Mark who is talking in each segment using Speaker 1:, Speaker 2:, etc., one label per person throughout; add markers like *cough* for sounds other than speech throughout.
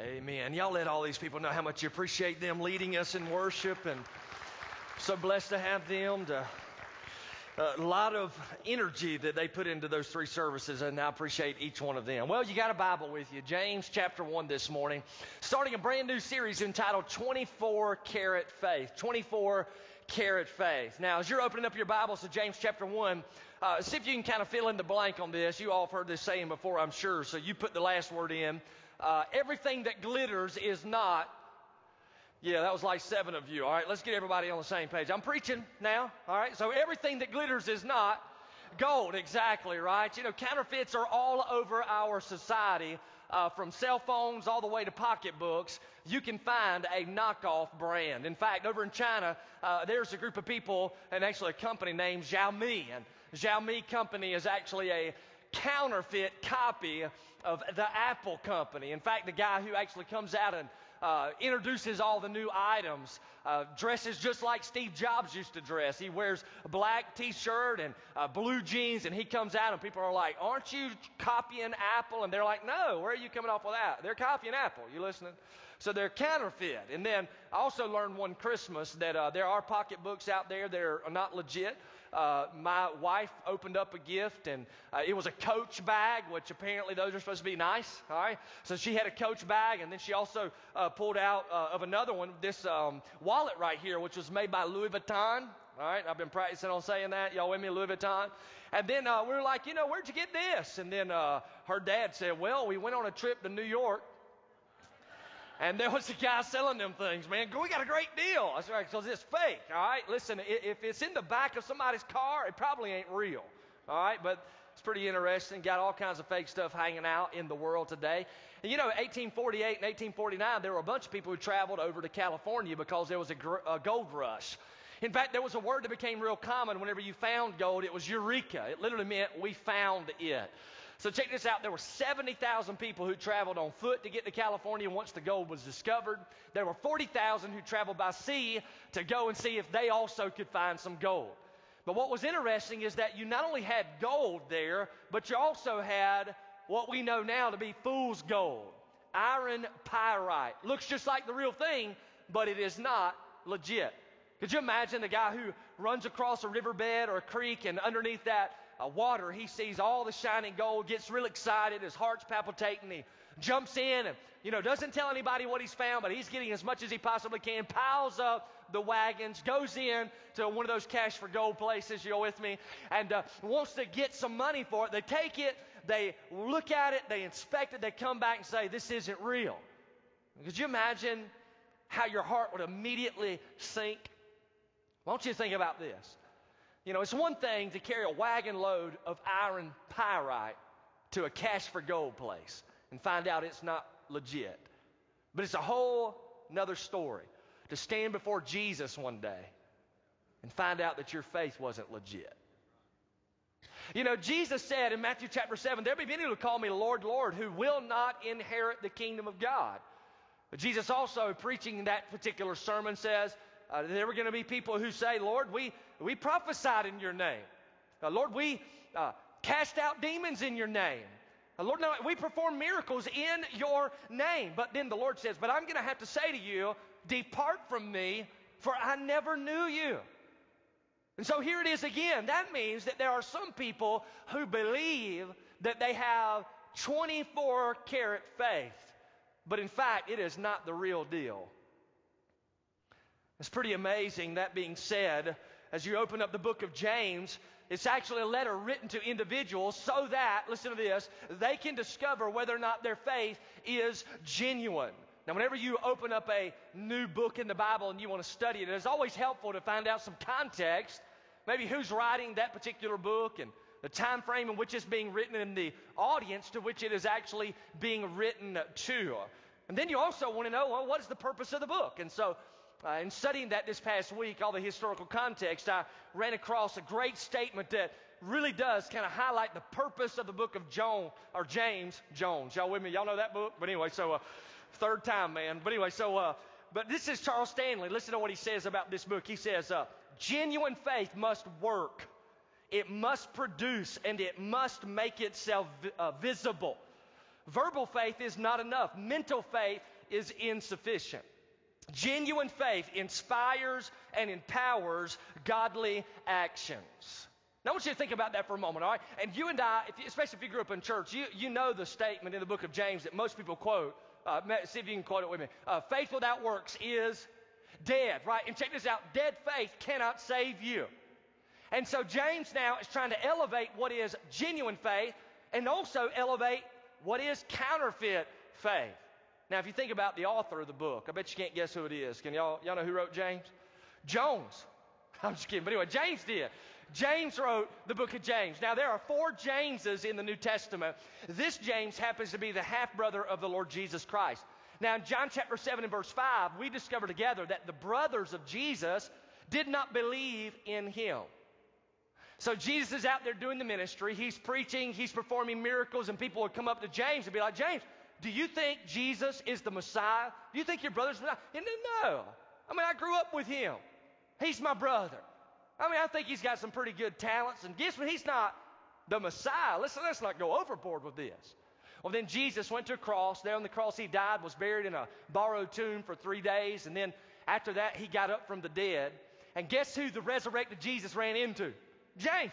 Speaker 1: Amen. Y'all let all these people know how much you appreciate them leading us in worship and so blessed to have them to a lot of energy that they put into those three services, and I appreciate each one of them. Well, you got a Bible with you, James chapter 1 this morning, starting a brand new series entitled 24 Carat Faith. 24 Carat Faith. Now, as you're opening up your Bibles to James chapter 1, uh, see if you can kind of fill in the blank on this. You all have heard this saying before, I'm sure, so you put the last word in. Uh, everything that glitters is not yeah, that was like seven of you. All right, let's get everybody on the same page. I'm preaching now. All right, so everything that glitters is not gold. Exactly, right? You know, counterfeits are all over our society. Uh, from cell phones all the way to pocketbooks, you can find a knockoff brand. In fact, over in China, uh, there's a group of people and actually a company named Xiaomi. And Xiaomi Company is actually a counterfeit copy of the Apple Company. In fact, the guy who actually comes out and uh, introduces all the new items, uh, dresses just like Steve Jobs used to dress. He wears a black t shirt and uh, blue jeans, and he comes out, and people are like, Aren't you copying Apple? And they're like, No, where are you coming off with that? They're copying Apple. You listening? So they're counterfeit. And then I also learned one Christmas that uh, there are pocketbooks out there that are not legit uh, my wife opened up a gift, and uh, it was a Coach bag, which apparently those are supposed to be nice. All right, so she had a Coach bag, and then she also uh, pulled out uh, of another one this um, wallet right here, which was made by Louis Vuitton. All right, I've been practicing on saying that. Y'all with me, Louis Vuitton? And then uh, we were like, you know, where'd you get this? And then her dad said, well, we went on a trip to New York and there was a guy selling them things, man. We got a great deal. I said, right, because it's fake, all right? Listen, if it's in the back of somebody's car, it probably ain't real, all right? But it's pretty interesting. Got all kinds of fake stuff hanging out in the world today. And you know, 1848 and 1849, there were a bunch of people who traveled over to California because there was a, gr- a gold rush. In fact, there was a word that became real common whenever you found gold. It was eureka. It literally meant we found it. So check this out. There were 70,000 people who traveled on foot to get to California once the gold was discovered. There were 40,000 who traveled by sea to go and see if they also could find some gold. But what was interesting is that you not only had gold there, but you also had what we know now to be fool's gold. Iron pyrite. Looks just like the real thing, but it is not legit. Could you imagine the guy who runs across a riverbed or a creek and underneath that uh, water, he sees all the shining gold, gets real excited, his heart's palpitating, he jumps in and, you know, doesn't tell anybody what he's found, but he's getting as much as he possibly can, piles up the wagons, goes in to one of those cash for gold places, you're with me, and uh, wants to get some money for it. They take it, they look at it, they inspect it, they come back and say, this isn't real. Could you imagine how your heart would immediately sink? Why don't you think about this? You know, it's one thing to carry a wagon load of iron pyrite to a cash for gold place and find out it's not legit. But it's a whole another story to stand before Jesus one day and find out that your faith wasn't legit. You know, Jesus said in Matthew chapter 7, There be many who call me Lord, Lord, who will not inherit the kingdom of God. But Jesus also, preaching that particular sermon, says, uh, there were going to be people who say, Lord, we, we prophesied in your name. Uh, Lord, we uh, cast out demons in your name. Uh, Lord, no, we perform miracles in your name. But then the Lord says, But I'm going to have to say to you, Depart from me, for I never knew you. And so here it is again. That means that there are some people who believe that they have 24 carat faith, but in fact, it is not the real deal. It's pretty amazing. That being said, as you open up the book of James, it's actually a letter written to individuals so that, listen to this, they can discover whether or not their faith is genuine. Now, whenever you open up a new book in the Bible and you want to study it, it's always helpful to find out some context, maybe who's writing that particular book and the time frame in which it's being written and the audience to which it is actually being written to. And then you also want to know, well, what is the purpose of the book? And so uh, in studying that this past week, all the historical context, I ran across a great statement that really does kind of highlight the purpose of the book of John or James Jones. Y'all with me? Y'all know that book? But anyway, so uh, third time, man. But anyway, so uh, but this is Charles Stanley. Listen to what he says about this book. He says, uh, "Genuine faith must work. It must produce, and it must make itself uh, visible." Verbal faith is not enough. Mental faith is insufficient. Genuine faith inspires and empowers godly actions. Now, I want you to think about that for a moment, all right? And you and I, if especially if you grew up in church, you, you know the statement in the book of James that most people quote. Uh, see if you can quote it with me. Uh, faith without works is dead, right? And check this out dead faith cannot save you. And so James now is trying to elevate what is genuine faith and also elevate what is counterfeit faith. Now, if you think about the author of the book, I bet you can't guess who it is. Can y'all, y'all know who wrote James? Jones. *laughs* I'm just kidding. But anyway, James did. James wrote the book of James. Now, there are four Jameses in the New Testament. This James happens to be the half brother of the Lord Jesus Christ. Now, in John chapter 7 and verse 5, we discover together that the brothers of Jesus did not believe in him. So Jesus is out there doing the ministry. He's preaching, he's performing miracles, and people would come up to James and be like, James, do you think Jesus is the Messiah? Do you think your brother's Messiah? No. I mean, I grew up with him. He's my brother. I mean, I think he's got some pretty good talents and gifts, but he's not the Messiah. Listen, let's not go overboard with this. Well, then Jesus went to a cross. There on the cross, he died, was buried in a borrowed tomb for three days, and then after that, he got up from the dead. And guess who the resurrected Jesus ran into? James.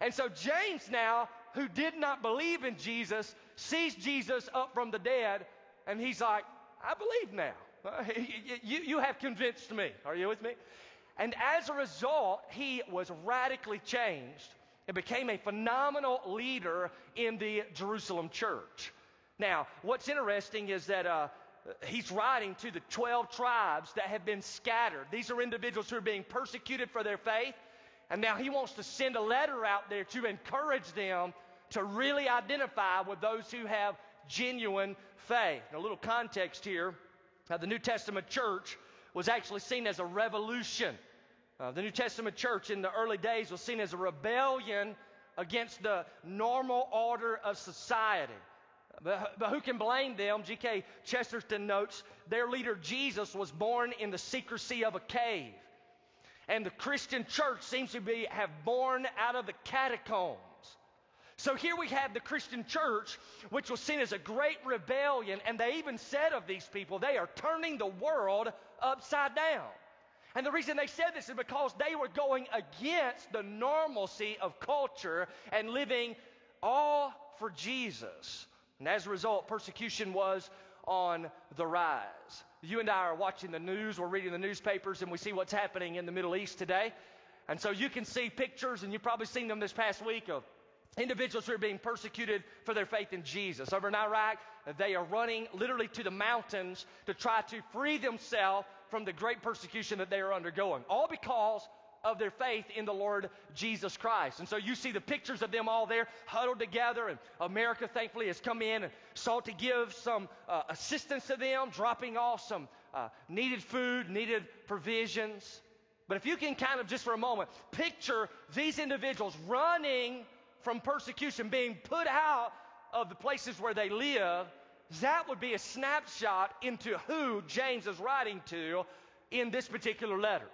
Speaker 1: And so James now, who did not believe in Jesus, sees Jesus up from the dead, and he's like, I believe now. *laughs* you, you have convinced me. Are you with me? And as a result, he was radically changed and became a phenomenal leader in the Jerusalem church. Now, what's interesting is that uh, he's writing to the 12 tribes that have been scattered. These are individuals who are being persecuted for their faith. And now he wants to send a letter out there to encourage them to really identify with those who have genuine faith. a little context here. The New Testament church was actually seen as a revolution. Uh, the New Testament church in the early days was seen as a rebellion against the normal order of society. But, but who can blame them? G.K. Chesterton notes their leader Jesus was born in the secrecy of a cave. And the Christian church seems to be have born out of the catacombs. So here we have the Christian church, which was seen as a great rebellion, and they even said of these people, they are turning the world upside down. And the reason they said this is because they were going against the normalcy of culture and living all for Jesus. And as a result, persecution was on the rise. You and I are watching the news, we're reading the newspapers, and we see what's happening in the Middle East today. And so you can see pictures, and you've probably seen them this past week, of individuals who are being persecuted for their faith in Jesus. Over in Iraq, they are running literally to the mountains to try to free themselves from the great persecution that they are undergoing. All because of their faith in the Lord Jesus Christ. And so you see the pictures of them all there huddled together, and America thankfully has come in and sought to give some uh, assistance to them, dropping off some uh, needed food, needed provisions. But if you can kind of just for a moment picture these individuals running from persecution, being put out of the places where they live, that would be a snapshot into who James is writing to in this particular letter.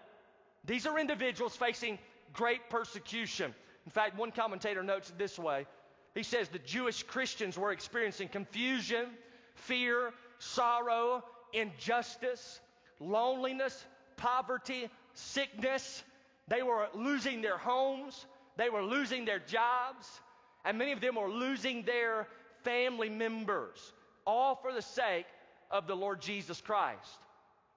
Speaker 1: These are individuals facing great persecution. In fact, one commentator notes it this way he says the Jewish Christians were experiencing confusion, fear, sorrow, injustice, loneliness, poverty, sickness. They were losing their homes, they were losing their jobs, and many of them were losing their family members, all for the sake of the Lord Jesus Christ.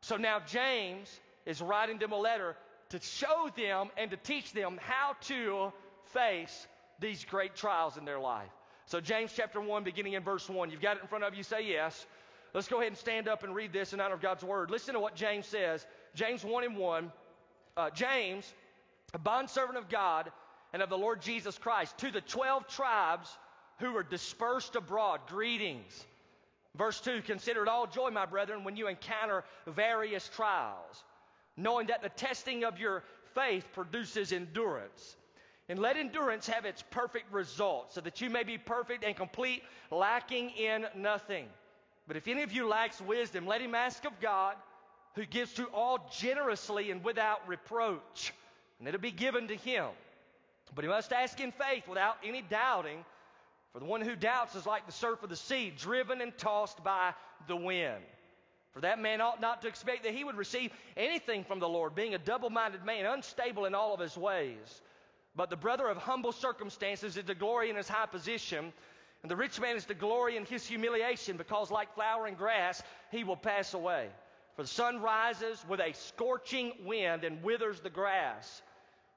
Speaker 1: So now James is writing them a letter to show them and to teach them how to face these great trials in their life. So, James chapter 1, beginning in verse 1. You've got it in front of you, say yes. Let's go ahead and stand up and read this in honor of God's word. Listen to what James says. James 1 and 1. Uh, James, a bondservant of God and of the Lord Jesus Christ, to the 12 tribes who were dispersed abroad, greetings. Verse 2 Consider it all joy, my brethren, when you encounter various trials knowing that the testing of your faith produces endurance. And let endurance have its perfect result, so that you may be perfect and complete, lacking in nothing. But if any of you lacks wisdom, let him ask of God, who gives to all generously and without reproach, and it'll be given to him. But he must ask in faith without any doubting, For the one who doubts is like the surf of the sea, driven and tossed by the wind. For that man ought not to expect that he would receive anything from the Lord, being a double minded man, unstable in all of his ways. But the brother of humble circumstances is to glory in his high position, and the rich man is to glory in his humiliation, because like flowering grass, he will pass away. For the sun rises with a scorching wind and withers the grass,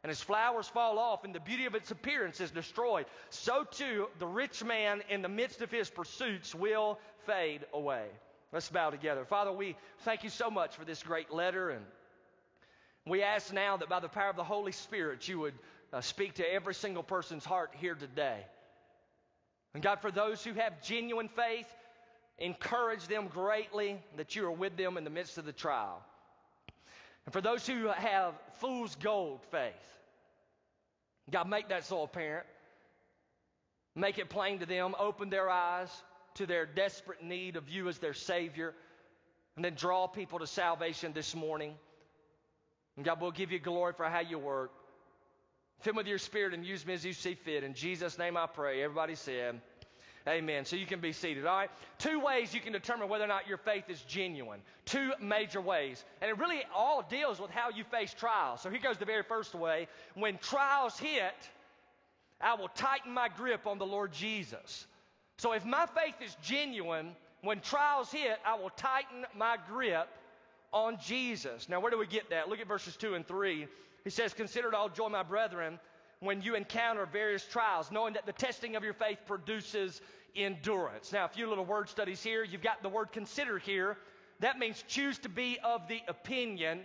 Speaker 1: and its flowers fall off, and the beauty of its appearance is destroyed. So too, the rich man in the midst of his pursuits will fade away. Let's bow together. Father, we thank you so much for this great letter. And we ask now that by the power of the Holy Spirit, you would uh, speak to every single person's heart here today. And God, for those who have genuine faith, encourage them greatly that you are with them in the midst of the trial. And for those who have fool's gold faith, God, make that so apparent. Make it plain to them. Open their eyes to their desperate need of you as their Savior, and then draw people to salvation this morning. And God will give you glory for how you work. Fill me with your spirit and use me as you see fit. In Jesus' name I pray. Everybody said, Amen. So you can be seated. All right. Two ways you can determine whether or not your faith is genuine. Two major ways. And it really all deals with how you face trials. So here goes the very first way. When trials hit, I will tighten my grip on the Lord Jesus. So if my faith is genuine, when trials hit, I will tighten my grip on Jesus. Now, where do we get that? Look at verses 2 and 3. He says, Consider it all joy, my brethren, when you encounter various trials, knowing that the testing of your faith produces endurance. Now, a few little word studies here. You've got the word consider here. That means choose to be of the opinion.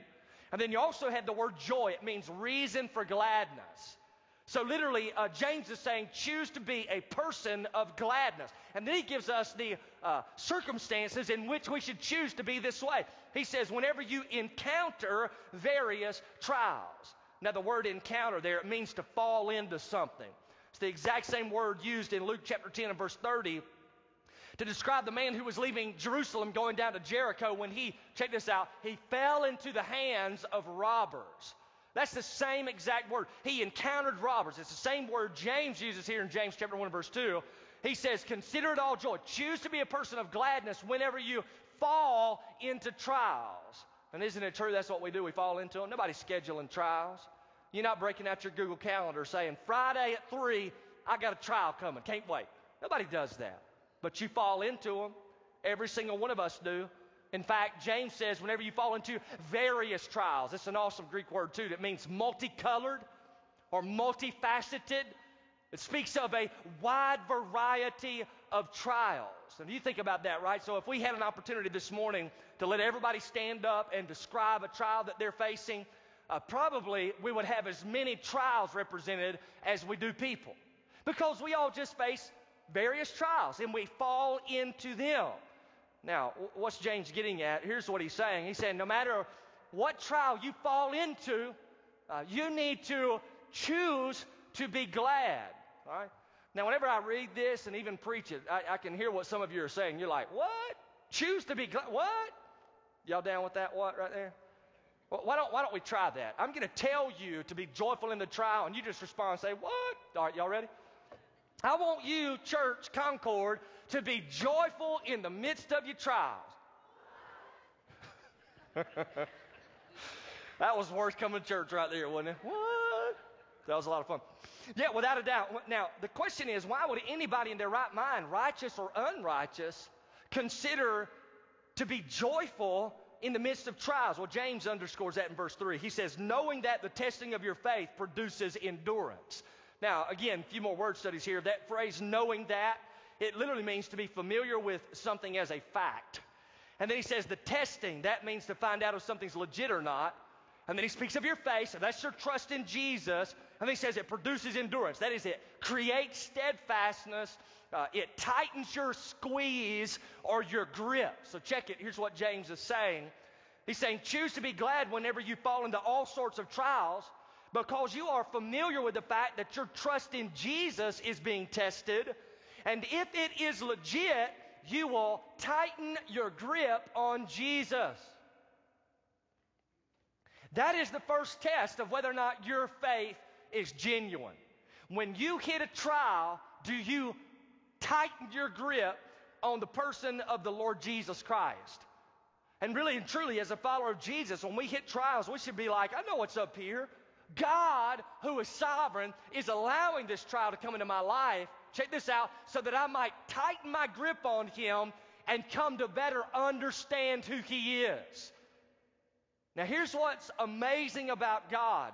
Speaker 1: And then you also had the word joy. It means reason for gladness. So, literally, uh, James is saying, choose to be a person of gladness. And then he gives us the uh, circumstances in which we should choose to be this way. He says, whenever you encounter various trials. Now, the word encounter there, it means to fall into something. It's the exact same word used in Luke chapter 10 and verse 30 to describe the man who was leaving Jerusalem going down to Jericho when he, check this out, he fell into the hands of robbers. That's the same exact word. He encountered robbers. It's the same word James uses here in James chapter 1 verse 2. He says, Consider it all joy. Choose to be a person of gladness whenever you fall into trials. And isn't it true that's what we do? We fall into them. Nobody's scheduling trials. You're not breaking out your Google Calendar saying, Friday at 3, I got a trial coming. Can't wait. Nobody does that. But you fall into them. Every single one of us do. In fact, James says whenever you fall into various trials, it's an awesome Greek word too that means multicolored or multifaceted. It speaks of a wide variety of trials. And you think about that, right? So if we had an opportunity this morning to let everybody stand up and describe a trial that they're facing, uh, probably we would have as many trials represented as we do people. Because we all just face various trials and we fall into them. Now, what's James getting at? Here's what he's saying. He's saying, no matter what trial you fall into, uh, you need to choose to be glad. All right? Now, whenever I read this and even preach it, I, I can hear what some of you are saying. You're like, what? Choose to be glad? What? Y'all down with that? What right there? Well, why don't Why don't we try that? I'm going to tell you to be joyful in the trial, and you just respond and say, "What?" All right, y'all ready? I want you, church Concord, to be joyful in the midst of your trials. *laughs* that was worth coming to church right there, wasn't it? What? That was a lot of fun. Yeah, without a doubt. Now, the question is why would anybody in their right mind, righteous or unrighteous, consider to be joyful in the midst of trials? Well, James underscores that in verse 3. He says, knowing that the testing of your faith produces endurance. Now, again, a few more word studies here. That phrase, knowing that, it literally means to be familiar with something as a fact. And then he says the testing, that means to find out if something's legit or not. And then he speaks of your faith, and that's your trust in Jesus. And then he says it produces endurance. That is, it creates steadfastness. Uh, it tightens your squeeze or your grip. So check it. Here's what James is saying. He's saying, choose to be glad whenever you fall into all sorts of trials because you are familiar with the fact that your trust in Jesus is being tested and if it is legit, you will tighten your grip on Jesus. That is the first test of whether or not your faith is genuine. When you hit a trial, do you tighten your grip on the person of the Lord Jesus Christ. And really and truly, as a follower of Jesus, when we hit trials, we should be like, I know what's up here. God, who is sovereign, is allowing this trial to come into my life. Check this out, so that I might tighten my grip on Him and come to better understand who He is. Now, here's what's amazing about God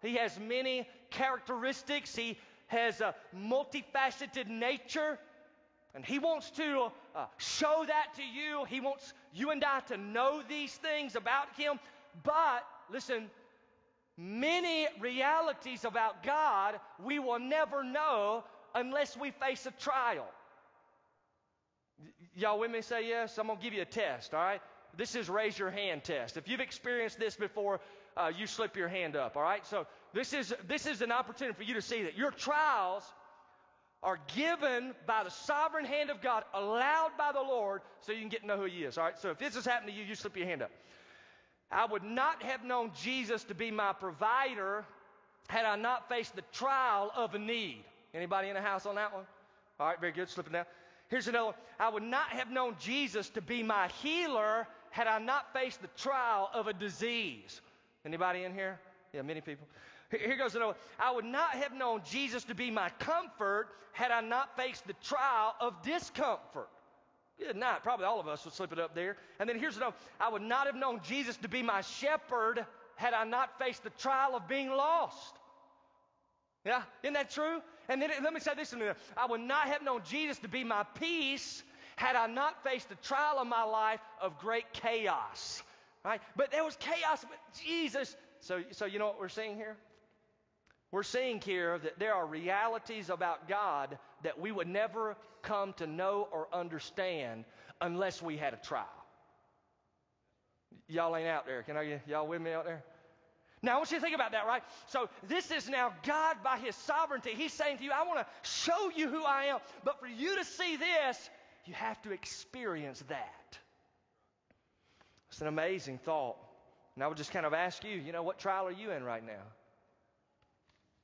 Speaker 1: He has many characteristics, He has a multifaceted nature. And he wants to uh, show that to you. He wants you and I to know these things about him. But, listen, many realities about God we will never know unless we face a trial. Y'all with me? Say yes. I'm going to give you a test, all right? This is raise your hand test. If you've experienced this before, uh, you slip your hand up, all right? So this is, this is an opportunity for you to see that your trials are given by the sovereign hand of God, allowed by the Lord, so you can get to know who He is. All right. So if this has happened to you, you slip your hand up. I would not have known Jesus to be my provider had I not faced the trial of a need. Anybody in the house on that one? All right, very good. Slipping down. Here's another one. I would not have known Jesus to be my healer had I not faced the trial of a disease. Anybody in here? Yeah, many people. Here goes another. one. I would not have known Jesus to be my comfort had I not faced the trial of discomfort. Yeah, not. Probably all of us would slip it up there. And then here's another. I would not have known Jesus to be my shepherd had I not faced the trial of being lost. Yeah, isn't that true? And then let me say this a minute. I would not have known Jesus to be my peace had I not faced the trial of my life of great chaos. Right? But there was chaos, but Jesus. So, so you know what we're seeing here? We're seeing here that there are realities about God that we would never come to know or understand unless we had a trial. Y'all ain't out there. Can I y'all with me out there? Now, I want you to think about that, right? So, this is now God by His sovereignty. He's saying to you, I want to show you who I am. But for you to see this, you have to experience that. It's an amazing thought. And I would just kind of ask you, you know, what trial are you in right now?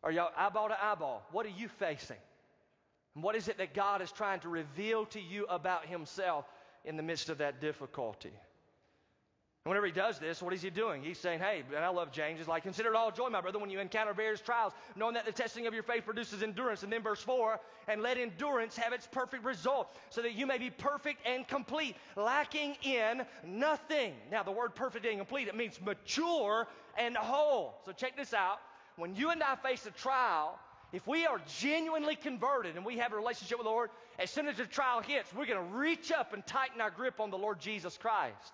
Speaker 1: Are y'all eyeball to eyeball? What are you facing? And what is it that God is trying to reveal to you about Himself in the midst of that difficulty? And whenever he does this, what is he doing? He's saying, Hey, and I love James, it's like, consider it all joy, my brother, when you encounter various trials, knowing that the testing of your faith produces endurance. And then verse 4, and let endurance have its perfect result, so that you may be perfect and complete, lacking in nothing. Now, the word perfect and complete, it means mature and whole. So check this out. When you and I face a trial, if we are genuinely converted and we have a relationship with the Lord, as soon as the trial hits, we're going to reach up and tighten our grip on the Lord Jesus Christ.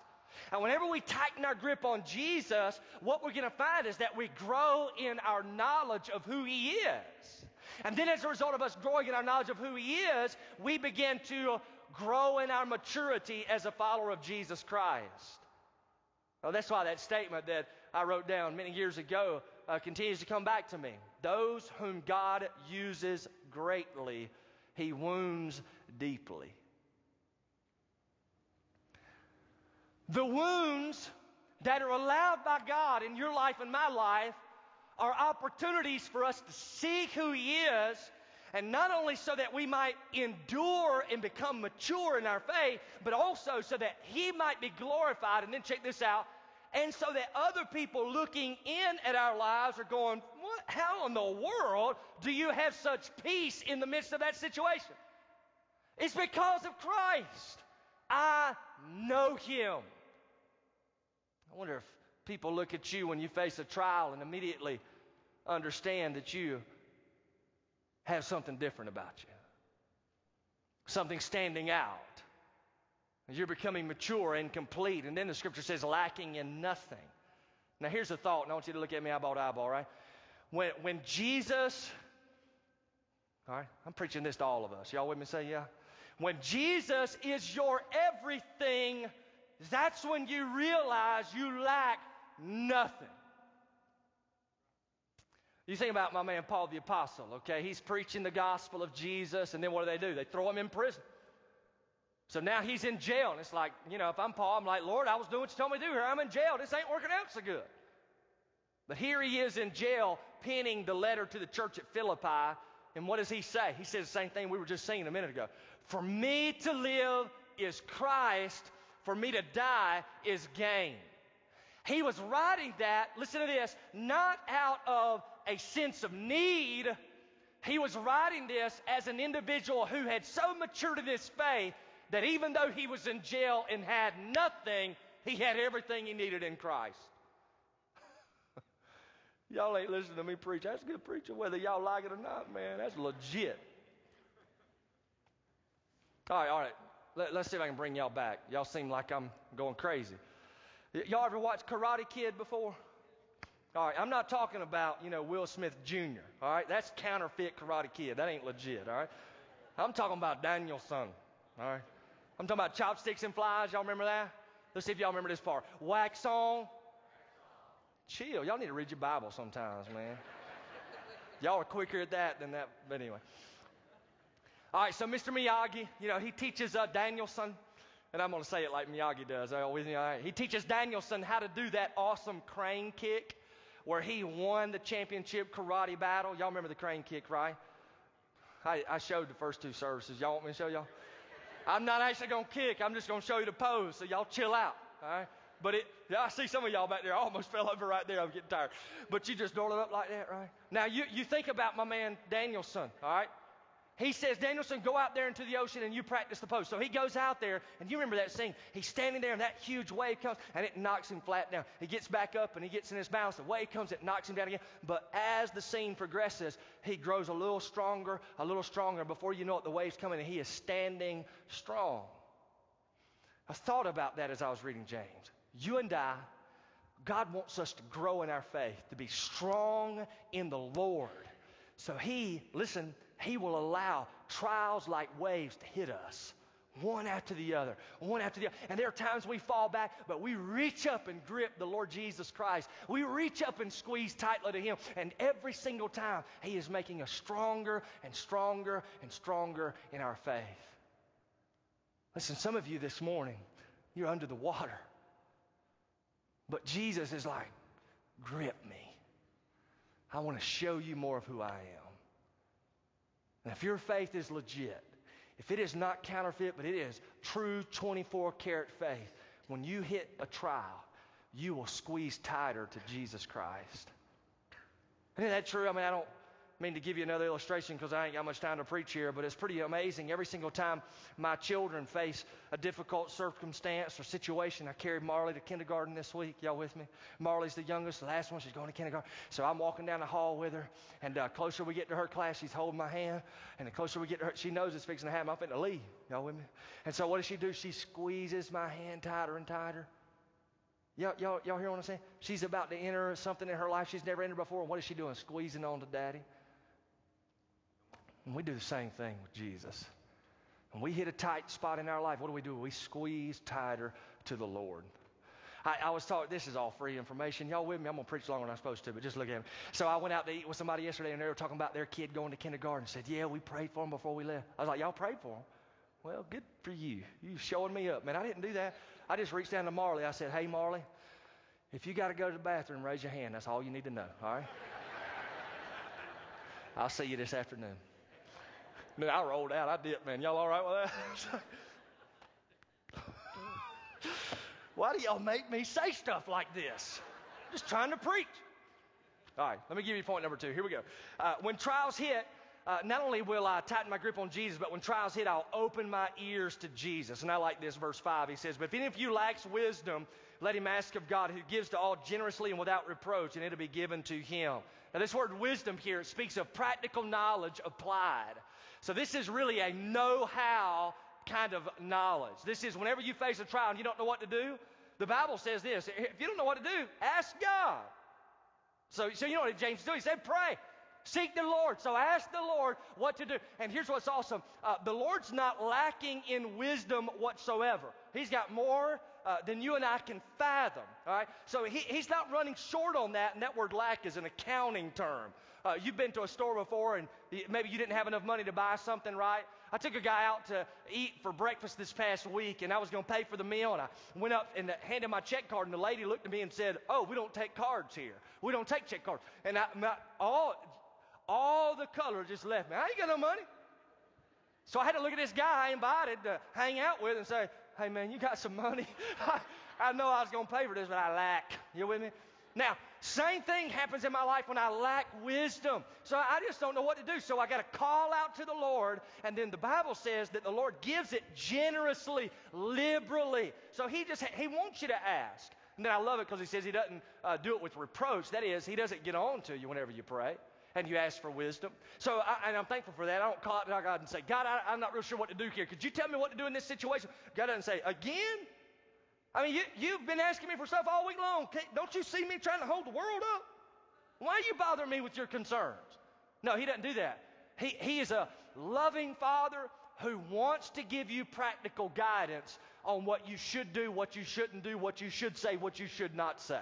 Speaker 1: And whenever we tighten our grip on Jesus, what we're going to find is that we grow in our knowledge of who He is. And then, as a result of us growing in our knowledge of who He is, we begin to grow in our maturity as a follower of Jesus Christ. Well, that's why that statement that I wrote down many years ago uh, continues to come back to me. Those whom God uses greatly, He wounds deeply. The wounds that are allowed by God in your life and my life are opportunities for us to see who He is, and not only so that we might endure and become mature in our faith, but also so that He might be glorified. And then check this out. And so that other people looking in at our lives are going, What? How in the world do you have such peace in the midst of that situation? It's because of Christ. I know Him. I wonder if people look at you when you face a trial and immediately understand that you have something different about you, something standing out. You're becoming mature and complete. And then the scripture says, lacking in nothing. Now, here's a thought, and I want you to look at me eyeball to eyeball, right? When, when Jesus, all right, I'm preaching this to all of us. Y'all with me? Say, yeah. When Jesus is your everything, that's when you realize you lack nothing. You think about my man Paul the Apostle, okay? He's preaching the gospel of Jesus, and then what do they do? They throw him in prison. So now he's in jail, and it's like, you know, if I'm Paul, I'm like, Lord, I was doing what you told me to do here. I'm in jail. This ain't working out so good. But here he is in jail, penning the letter to the church at Philippi, And what does he say? He says the same thing we were just singing a minute ago. For me to live is Christ, for me to die is gain. He was writing that, listen to this, not out of a sense of need. He was writing this as an individual who had so matured in his faith that even though he was in jail and had nothing, he had everything he needed in Christ. *laughs* y'all ain't listening to me preach. That's good preaching, whether y'all like it or not, man. That's legit. All right, all right. Let, us see if I can bring y'all back. Y'all seem like I'm going crazy. Y- y'all ever watched Karate Kid before? All right, I'm not talking about, you know, Will Smith Jr., all right? That's counterfeit Karate Kid. That ain't legit, all right? I'm talking about Daniel-san, all right? I'm talking about chopsticks and flies. Y'all remember that? Let's see if y'all remember this part. Wax on. Chill. Y'all need to read your Bible sometimes, man. y'all are quicker at that than that. But anyway. All right, so Mr. Miyagi, you know, he teaches uh, Daniel-san, and I'm going to say it like Miyagi does. All right? He teaches Daniel-san how to do that awesome crane kick where he won the championship karate battle. Y'all remember the crane kick, right? I, I showed the first two services. Y'all want me to show y'all? I'm not actually going to kick. I'm just going to show you the pose. So y'all chill out. All right. But it, I see some of y'all back there. I almost fell over right there. I'm getting tired. But you just roll it up like that, right? Now you, you think about my man Daniel-san, all right? He says, Daniel-san, go out there into the ocean and you practice the pose. So he goes out there, and you remember that scene. He's standing there, and that huge wave comes, and it knocks him flat down. He gets back up, and he gets in his balance. The wave comes, it knocks him down again. But as the scene progresses, he grows a little stronger, a little stronger. Before you know it, the wave's coming, and he is standing strong. I thought about that as I was reading James. You and I, God wants us to grow in our faith, to be strong in the Lord. So he, listen, he will allow trials like waves to hit us, one after the other, one after the other. And there are times we fall back, but we reach up and grip the Lord Jesus Christ. We reach up and squeeze tightly to Him. And every single time, He is making us stronger and stronger and stronger in our faith. Listen, some of you this morning, you're under the water. But Jesus is like, grip me. I want to show you more of who I am. If your faith is legit, if it is not counterfeit, but it is true 24 karat faith, when you hit a trial, you will squeeze tighter to Jesus Christ. Isn't that true? I mean, I don't mean to give you another illustration because I ain't got much time to preach here, but it's pretty amazing. Every single time my children face a difficult circumstance or situation, I carried Marley to kindergarten this week. Y'all with me? Marley's the youngest, the last one. She's going to kindergarten. So I'm walking down the hall with her, and uh, closer we get to her class, she's holding my hand, and the closer we get to her, she knows it's fixing to happen. I'm to leave. Y'all with me? And so what does she do? She squeezes my hand tighter and tighter. Y'all, y'all, y'all hear what I'm saying? She's about to enter something in her life she's never entered before. And what is she doing? Squeezing on to daddy. And we do the same thing with Jesus. When we hit a tight spot in our life, what do we do? We squeeze tighter to the Lord. I, I was taught this is all free information. Y'all with me? I'm gonna preach longer than I'm supposed to, but just look at me. So I went out to eat with somebody yesterday, and they were talking about their kid going to kindergarten. Said, "Yeah, we prayed for him before we left." I was like, "Y'all prayed for him?" Well, good for you. You showing me up, man. I didn't do that. I just reached down to Marley. I said, "Hey, Marley, if you got to go to the bathroom, raise your hand. That's all you need to know. All right." *laughs* I'll see you this afternoon. Man, I rolled out. I did, man. Y'all all right with that? *laughs* Why do y'all make me say stuff like this? Just trying to preach. All right, let me give you point number two. Here we go. Uh, when trials hit, uh, not only will I tighten my grip on Jesus, but when trials hit, I'll open my ears to Jesus. And I like this, verse 5. He says, But if any of you lacks wisdom, let him ask of God, who gives to all generously and without reproach, and it'll be given to him. Now, this word wisdom here speaks of practical knowledge applied. So this is really a know-how kind of knowledge. This is whenever you face a trial and you don't know what to do, the Bible says this. If you don't know what to do, ask God. So, so you know what James did? He said, pray. Seek the Lord. So ask the Lord what to do. And here's what's awesome. Uh, the Lord's not lacking in wisdom whatsoever. He's got more uh, than you and I can fathom. All right. So he, he's not running short on that. And that word lack is an accounting term. Uh, you've been to a store before and maybe you didn't have enough money to buy something, right? I took a guy out to eat for breakfast this past week and I was going to pay for the meal and I went up and handed my check card and the lady looked at me and said, Oh, we don't take cards here. We don't take check cards. And I, my, all, all the color just left me. I ain't got no money. So I had to look at this guy I invited to hang out with and say, hey man, you got some money? *laughs* I, I know I was going to pay for this, but I lack. You with me? Now, same thing happens in my life when I lack wisdom. So I just don't know what to do. So I got to call out to the Lord. And then the Bible says that the Lord gives it generously, liberally. So he just, he wants you to ask. And then I love it because he says he doesn't uh, do it with reproach. That is, he doesn't get on to you whenever you pray and you ask for wisdom. So, I, and I'm thankful for that. I don't call out to God and say, God, I, am not real sure what to do here. Could you tell me what to do in this situation? God doesn't say, again? I mean, you, you've been asking me for stuff all week long. Don't you see me trying to hold the world up? Why are you bothering me with your concerns? No, he doesn't do that. He, he is a loving father who wants to give you practical guidance on what you should do, what you shouldn't do, what you should say, what you should not say.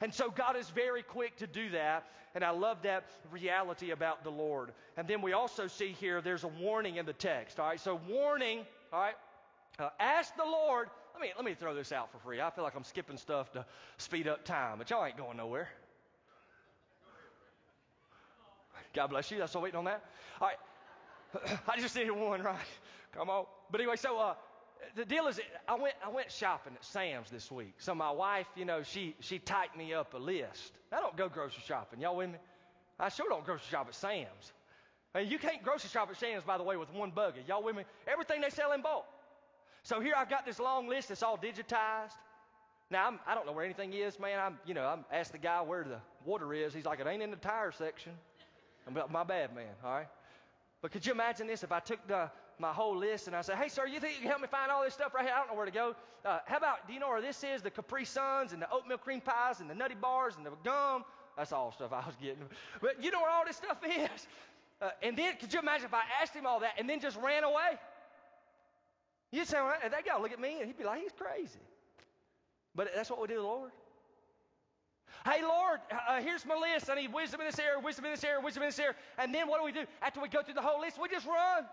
Speaker 1: And so God is very quick to do that. And I love that reality about the Lord. And then we also see here there's a warning in the text. All right, so warning, all right, uh, ask the Lord. Let me, let me throw this out for free. I feel like I'm skipping stuff to speed up time, but y'all ain't going nowhere. God bless you. That's all waiting on that. All right. *laughs* I just needed one, right? Come on. But anyway, so uh, the deal is, I went, I went shopping at Sam's this week. So my wife, you know, she, she typed me up a list. I don't go grocery shopping. Y'all with me? I sure don't grocery shop at Sam's. I mean, you can't grocery shop at Sam's, by the way, with one buggy. Y'all with me? Everything they sell in bulk. So here I've got this long list that's all digitized. Now, I'm, I do not know where anything is, man. I'm, you know, I'm asked the guy where the water is. He's like, it ain't in the tire section. I'm, my bad, man, all right? But could you imagine this if I took the, my whole list and I said, hey, sir, you think you can help me find all this stuff right here? I don't know where to go. Uh, how about, do you know where this is? The Capri Suns and the oatmeal cream pies and the nutty bars and the gum. That's all stuff I was getting. But you know where all this stuff is? Uh, and then, could you imagine if I asked him all that and then just ran away? You'd say, well, that guy look at me and he'd be like, he's crazy. But that's what we do Lord. Hey, Lord, uh, here's my list. I need wisdom in this area, wisdom in this area, wisdom in this area. And then what do we do? After we go through the whole list, we just run.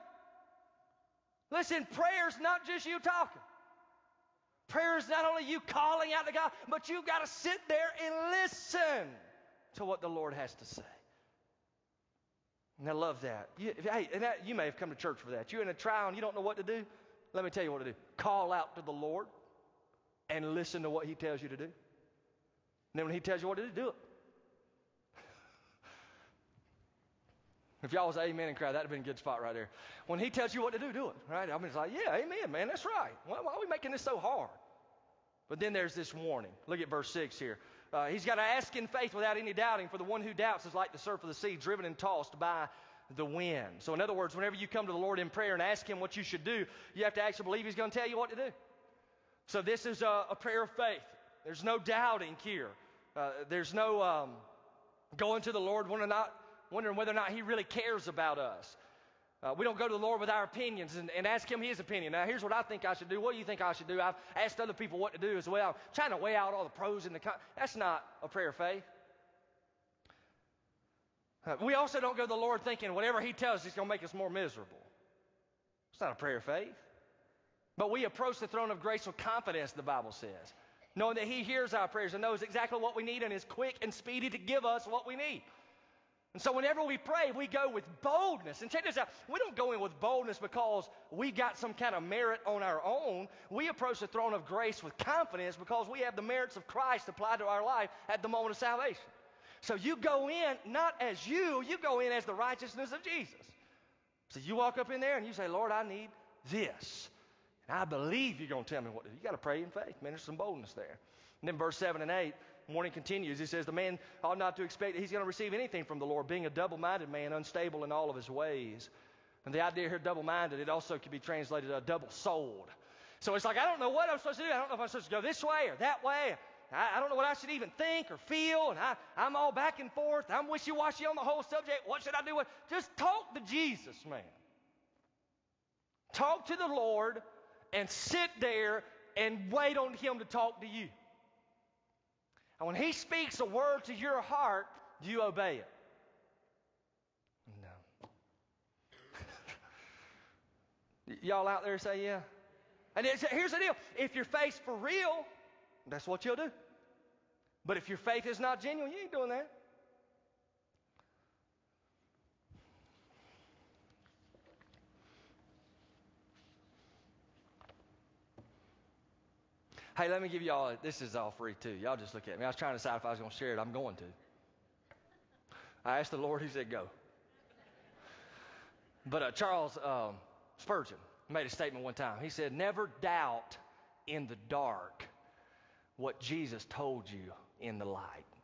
Speaker 1: Listen, prayer's not just you talking. Prayer is not only you calling out to God, but you've got to sit there and listen to what the Lord has to say. And I love that. You, hey, and that, you may have come to church for that. You're in a trial and you don't know what to do. Let me tell you what to do. Call out to the Lord and listen to what He tells you to do. And then when he tells you what to do, do it. If y'all was amen and cry, that'd have been a good spot right there. When he tells you what to do, do it. Right? I mean, it's like, yeah, amen, man, that's right. Why, why are we making this so hard? But then there's this warning. Look at verse 6 here. Uh, he's got to ask in faith without any doubting, for the one who doubts is like the surf of the sea, driven and tossed by the wind. So, in other words, whenever you come to the Lord in prayer and ask Him what you should do, you have to actually believe He's going to tell you what to do. So, this is a, a prayer of faith. There's no doubting here. Uh, there's no um, going to the Lord wondering, not, wondering whether or not He really cares about us. Uh, we don't go to the Lord with our opinions and, and, ask Him His opinion. Now, here's what I think I should do. What do you think I should do? I've asked other people what to do as well. I'm trying to weigh out all the pros and the cons. That's not a prayer of faith. Uh, we also don't go to the Lord thinking whatever He tells us, He's going to make us more miserable. It's not a prayer of faith. But we approach the throne of grace with confidence, the Bible says knowing that He hears our prayers and knows exactly what we need and is quick and speedy to give us what we need. And so, whenever we pray, we go with boldness. And check this out we don't go in with boldness because we got some kind of merit on our own. We approach the throne of grace with confidence because we have the merits of Christ applied to our life at the moment of salvation. So, you go in not as you, you go in as the righteousness of Jesus. So, you walk up in there and you say, Lord, I need this. And I believe you're going to tell me what to do. You got to pray in faith. Man, there's some boldness there. And then verse 7 and 8, morning continues. He says, The man ought not to expect that he's going to receive anything from the Lord, being a double minded man, unstable in all of his ways. And the idea here, double minded, it also could be translated uh, a double souled. So it's like, I don't know what I'm supposed to do. I don't know if I'm supposed to go this way or that way. I, I don't know what I should even think or feel. And I, I'm all back and forth. I'm wishy washy on the whole subject. What should I do? Just talk to Jesus, man. Talk to the Lord and sit there and wait on Him to talk to you. And when He speaks a word to your heart, you obey it? No. *laughs* Y'all out there say yeah? And here's the deal if your faith's for real, that's what you'll do. But if your faith is not genuine, you ain't doing that. Hey, let me give you all, this is all free too. Y'all just look at me. I was trying to decide if I was going to share it. I'm going to. I asked the Lord, He said, go. But uh, Charles um, Spurgeon made a statement one time. He said, Never doubt in the dark what Jesus told you in the light.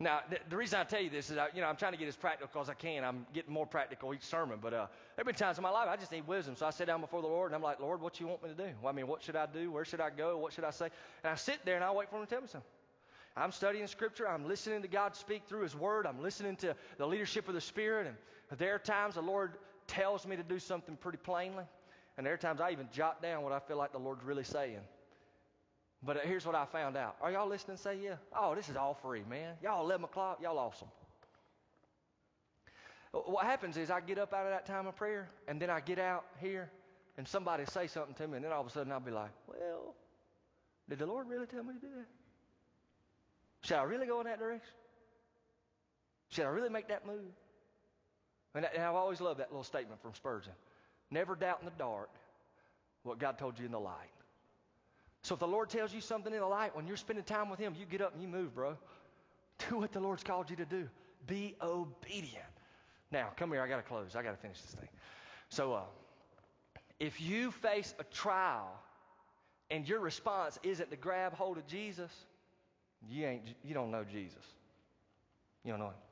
Speaker 1: Now, the, the, reason I tell you this is, I, you know, I'm trying to get as practical as I can. I'm getting more practical each sermon, but uh, there have been times in my life I just need wisdom. So I sit down before the Lord and I'm like, Lord, what you want me to do? Well, I mean, what should I do? Where should I go? What should I say? And I sit there and I wait for Him to tell me something. I'm studying Scripture. I'm listening to God speak through His Word. I'm listening to the leadership of the Spirit. And there are times the Lord tells me to do something pretty plainly. And there are times I even jot down what I feel like the Lord's really saying. But here's what I found out. Are y'all listening? Say yeah. Oh, this is all free, man. Y'all 11 o'clock. Y'all awesome. What happens is I get up out of that time of prayer, and then I get out here, and somebody say something to me, and then all of a sudden I'll be like, well, did the Lord really tell me to do that? Should I really go in that direction? Should I really make that move? And, I've always loved that little statement from Spurgeon. Never doubt in the dark what God told you in the light. So if the Lord tells you something in the light, when you're spending time with Him, you get up and you move, bro. Do what the Lord's called you to do. Be obedient. Now, come here. I got to close. I got to finish this thing. So, uh, if you face a trial and your response isn't to grab hold of Jesus, you ain't. You don't know Jesus. You don't know Him.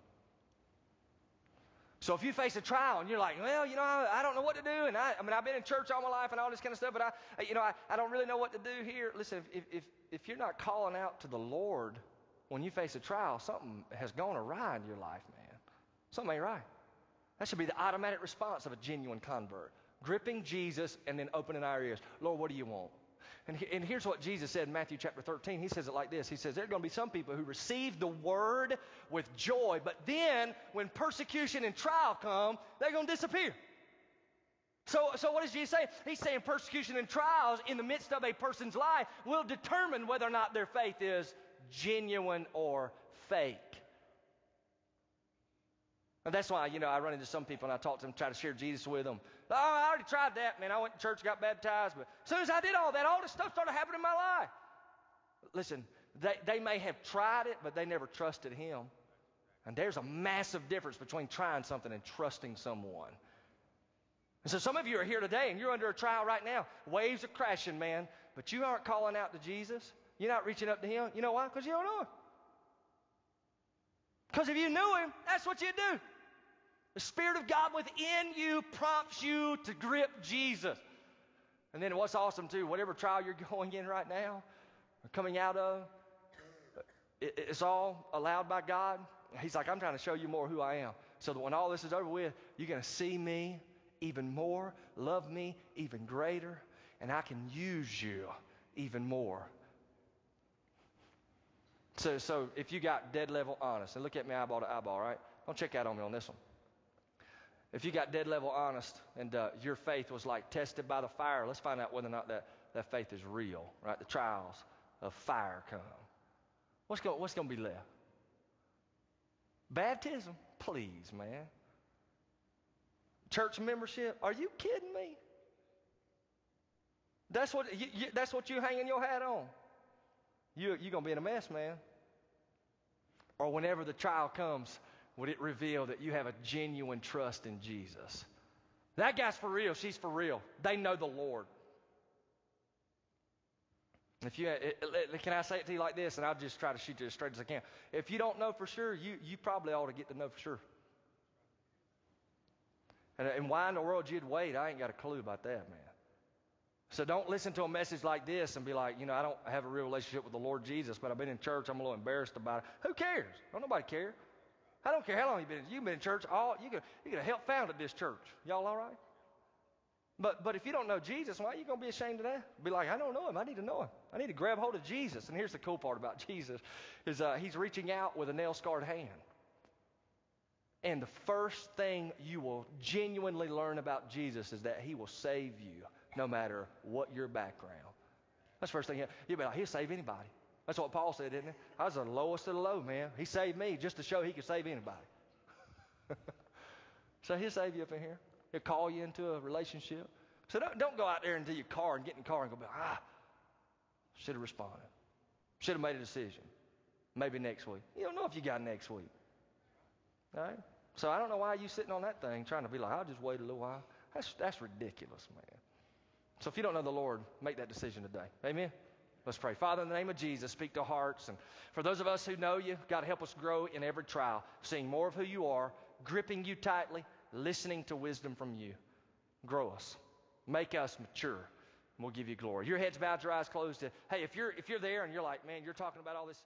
Speaker 1: So if you face a trial and you're like, well, you know, I, I don't know what to do, and I, I, mean, I've been in church all my life and all this kind of stuff, but I, you know, I, I don't really know what to do here. Listen, if, if, if you're not calling out to the Lord when you face a trial, something has gone awry in your life, man. Something ain't right. That should be the automatic response of a genuine convert. Gripping Jesus and then opening our ears. Lord, what do you want? And, he, and here's what Jesus said in Matthew chapter 13. He says it like this He says, There are going to be some people who receive the word with joy, but then when persecution and trial come, they're going to disappear. So, so what does Jesus say? He's saying persecution and trials in the midst of a person's life will determine whether or not their faith is genuine or fake. And that's why, you know, I run into some people and I talk to them, try to share Jesus with them. Oh, I already tried that, man. I went to church, got baptized. But as soon as I did all that, all this stuff started happening in my life. Listen, they, they may have tried it, but they never trusted Him. And there's a massive difference between trying something and trusting someone. And so some of you are here today and you're under a trial right now. Waves are crashing, man. But you aren't calling out to Jesus. You're not reaching up to Him. You know why? Because you don't know Him. Because if you knew Him, that's what you'd do. The Spirit of God within you prompts you to grip Jesus. And then what's awesome too, whatever trial you're *laughs* going in right now, or coming out of, it's all allowed by God. He's like, I'm trying to show you more who I am. So that when all this is over with, you're going to see me even more, love me even greater, and I can use you even more. So, so if you got dead level honest, and look at me eyeball to eyeball, right? Don't check out on me on this one. If you got dead level honest and uh, your faith was like tested by the fire, let's find out whether or not that, that faith is real, right? The trials of fire come. What's going, what's going to be left? Baptism? Please, man. Church membership? Are you kidding me? That's what, you, you, that's what you hanging your hat on. You, you're going to be in a mess, man. Or whenever the trial comes, would it reveal that you have a genuine trust in Jesus? That guy's for real. She's for real. They know the Lord. If you, eh, eh, it, it, can I say it to you like this, and I'll just try to shoot you as straight as I can. If you don't know for sure, you, you probably ought to get to know for sure. And, and why in the world you'd wait, I ain't got a clue about that, man. So don't listen to a message like this and be like, you know, I don't have a real relationship with the Lord Jesus, but I've been in church, I'm a little embarrassed about it. Who cares? Don't nobody care. I don't care how long you've been. in You've been in church all. You could you could have helped founded this church. Y'all all right? But but if you don't know Jesus, why are you gonna be ashamed of that? Be like, I don't know him. I need to know him. I need to grab hold of Jesus. And here's the cool part about Jesus: is uh, he's reaching out with a nail scarred hand. And the first thing you will genuinely learn about Jesus is that he will save you no matter what your background. That's the first thing. You'll be like, he'll save anybody. That's what Paul said, didn't it? I was the lowest of the low, man. He saved me just to show he could save anybody. *laughs* so he'll save you up in here. He'll call you into a relationship. So don't, don't go out there into your car and get in the car and go, ah, should have responded. Should have made a decision. Maybe next week. You don't know if you got next week. All right? So I don't know why you sitting on that thing trying to be like, I'll just wait a little while. That's, that's ridiculous, man. So if you don't know the Lord, make that decision today. Amen? Let's pray. Father, in the name of Jesus, speak to hearts. And for those of us who know you, God, help us grow in every trial, seeing more of who you are, gripping you tightly, listening to wisdom from you. Grow us. Make us mature. And we'll give you glory. Your heads bowed, your eyes closed. Hey, if you're, if you're there and you're like, man, you're talking about all this